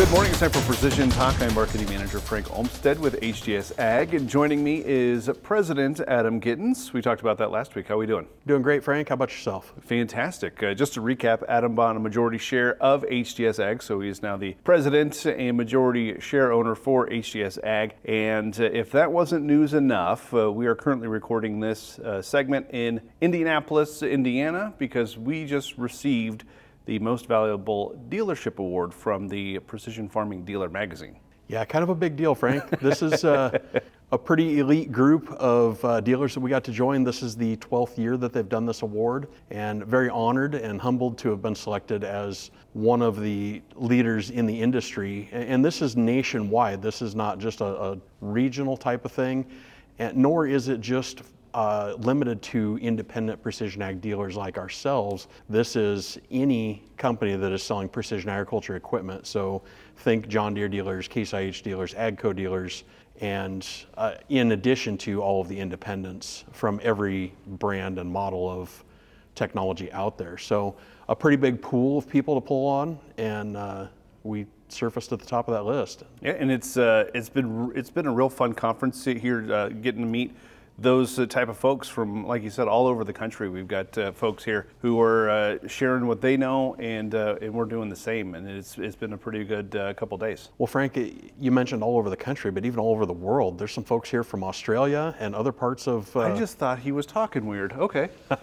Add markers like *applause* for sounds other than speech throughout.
Good morning. It's time for Precision Talk. I'm Marketing Manager Frank Olmstead with HTS Ag, and joining me is President Adam Gittins. We talked about that last week. How are we doing? Doing great, Frank. How about yourself? Fantastic. Uh, just to recap, Adam bought a majority share of HTS Ag, so he is now the president and majority share owner for HTS Ag. And uh, if that wasn't news enough, uh, we are currently recording this uh, segment in Indianapolis, Indiana, because we just received the Most Valuable Dealership Award from the Precision Farming Dealer magazine. Yeah, kind of a big deal, Frank. This is uh, a pretty elite group of uh, dealers that we got to join. This is the 12th year that they've done this award, and very honored and humbled to have been selected as one of the leaders in the industry. And this is nationwide. This is not just a, a regional type of thing, and nor is it just uh, limited to independent precision ag dealers like ourselves. This is any company that is selling precision agriculture equipment. So think John Deere dealers, Case IH dealers, AGCO dealers, and uh, in addition to all of the independents from every brand and model of technology out there. So a pretty big pool of people to pull on, and uh, we surfaced at the top of that list. Yeah, and it's uh, it's been it's been a real fun conference here, uh, getting to meet those uh, type of folks from, like you said, all over the country. We've got uh, folks here who are uh, sharing what they know, and uh, and we're doing the same. And it's it's been a pretty good uh, couple days. Well, Frank, you mentioned all over the country, but even all over the world. There's some folks here from Australia and other parts of. I just thought he was talking weird. Okay. *laughs*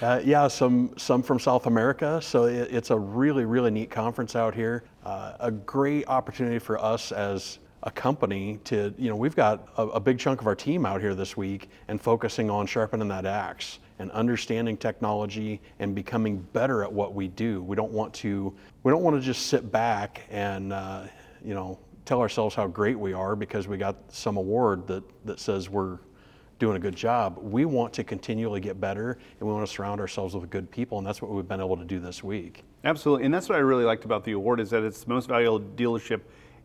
yeah, some some from South America. So it, it's a really really neat conference out here. a great opportunity for us as a company to, you know, we've got a, a, big chunk of our team out here this week and focusing on sharpening that axe and understanding technology and becoming better at what we do. We don't want to, we don't want to just sit back and, uh, you know, tell ourselves how great we are because we got some award that, that says we're doing a good job. We want to continually get better and we want to surround ourselves with good people and that's what we've been able to do this week. Absolutely. And that's what I really liked about the award is that it's the most valuable dealership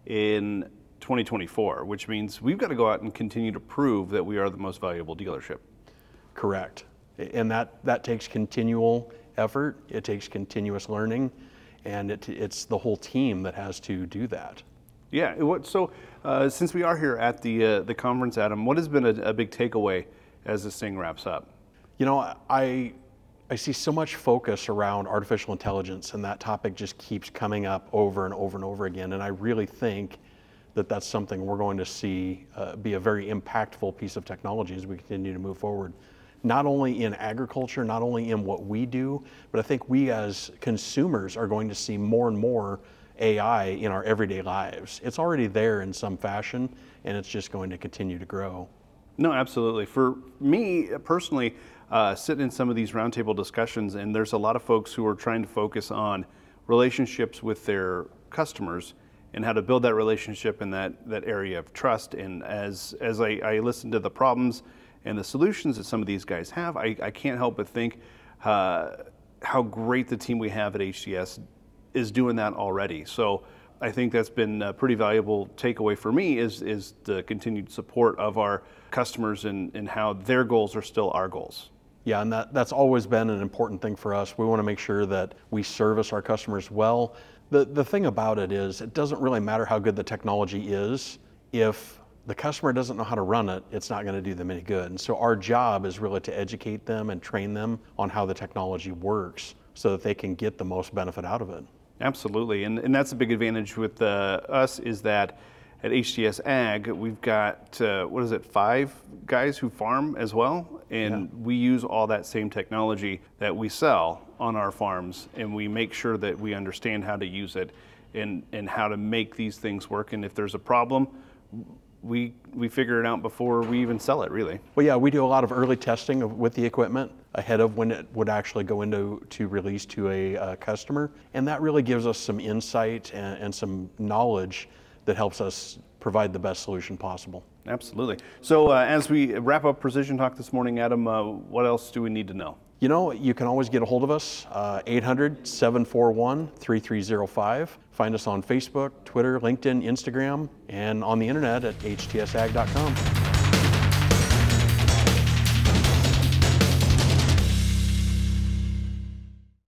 in 2024, which means we've got to go out and continue to prove that we are the most valuable dealership. Correct. And that, that takes continual effort, it takes continuous learning, and it, it's the whole team that has to do that. Yeah. What, so, uh, since we are here at the uh, the conference, Adam, what has been a, a big takeaway as this thing wraps up? You know, I I see so much focus around artificial intelligence, and that topic just keeps coming up over and over and over again. And I really think that that's something we're going to see uh, be a very impactful piece of technology as we continue to move forward. Not only in agriculture, not only in what we do, but I think we as consumers are going to see more and more AI in our everyday lives. It's already there in some fashion, and it's just going to continue to grow. No, absolutely. For me personally, uh, sitting in some of these roundtable discussions, and there's a lot of folks who are trying to focus on relationships with their customers and how to build that relationship and that, that area of trust. And as, as I, I listen to the problems and the solutions that some of these guys have, I, I can't help but think uh, how great the team we have at HTS is doing that already. So I think that's been a pretty valuable takeaway for me is, is the continued support of our customers and, and how their goals are still our goals. Yeah, and that, that's always been an important thing for us. We want to make sure that we service our customers well, the, the thing about it is, it doesn't really matter how good the technology is. If the customer doesn't know how to run it, it's not going to do them any good. And so our job is really to educate them and train them on how the technology works so that they can get the most benefit out of it. Absolutely, and, and that's a big advantage with uh, us is that at HTS Ag, we've got, uh, what is it, five guys who farm as well. And yeah. we use all that same technology that we sell on our farms. And we make sure that we understand how to use it and, and how to make these things work. And if there's a problem, we, we figure it out before we even sell it, really. Well, yeah, we do a lot of early testing of, with the equipment ahead of when it would actually go into to release to a uh, customer. And that really gives us some insight and, and some knowledge that helps us provide the best solution possible. Absolutely. So, uh, as we wrap up Precision Talk this morning, Adam, uh, what else do we need to know? You know, you can always get a hold of us, uh, 800 741 3305. Find us on Facebook, Twitter, LinkedIn, Instagram, and on the internet at htsag.com.